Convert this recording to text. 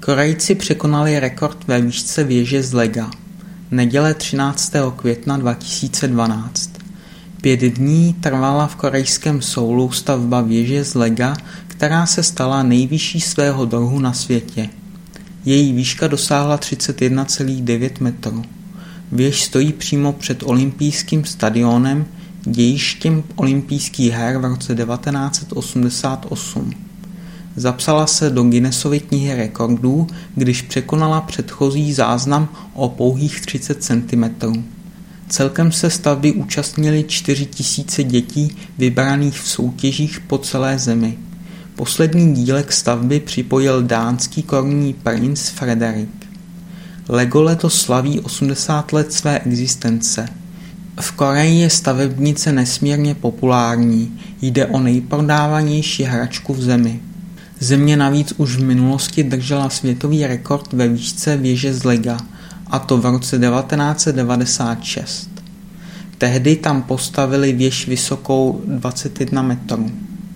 Korejci překonali rekord ve výšce věže z lega. Neděle 13. května 2012. Pět dní trvala v korejském Soulu stavba věže z lega, která se stala nejvyšší svého druhu na světě. Její výška dosáhla 31,9 metrů. Věž stojí přímo před olympijským stadionem, dějištěm olympijských her v roce 1988. Zapsala se do Guinnessovy knihy rekordů, když překonala předchozí záznam o pouhých 30 cm. Celkem se stavby účastnili 4 tisíce dětí vybraných v soutěžích po celé zemi. Poslední dílek stavby připojil dánský korunní princ Frederik. Lego letos slaví 80 let své existence. V Koreji je stavebnice nesmírně populární, jde o nejprodávanější hračku v zemi. Země navíc už v minulosti držela světový rekord ve výšce věže z lega, a to v roce 1996. Tehdy tam postavili věž vysokou 21 metrů.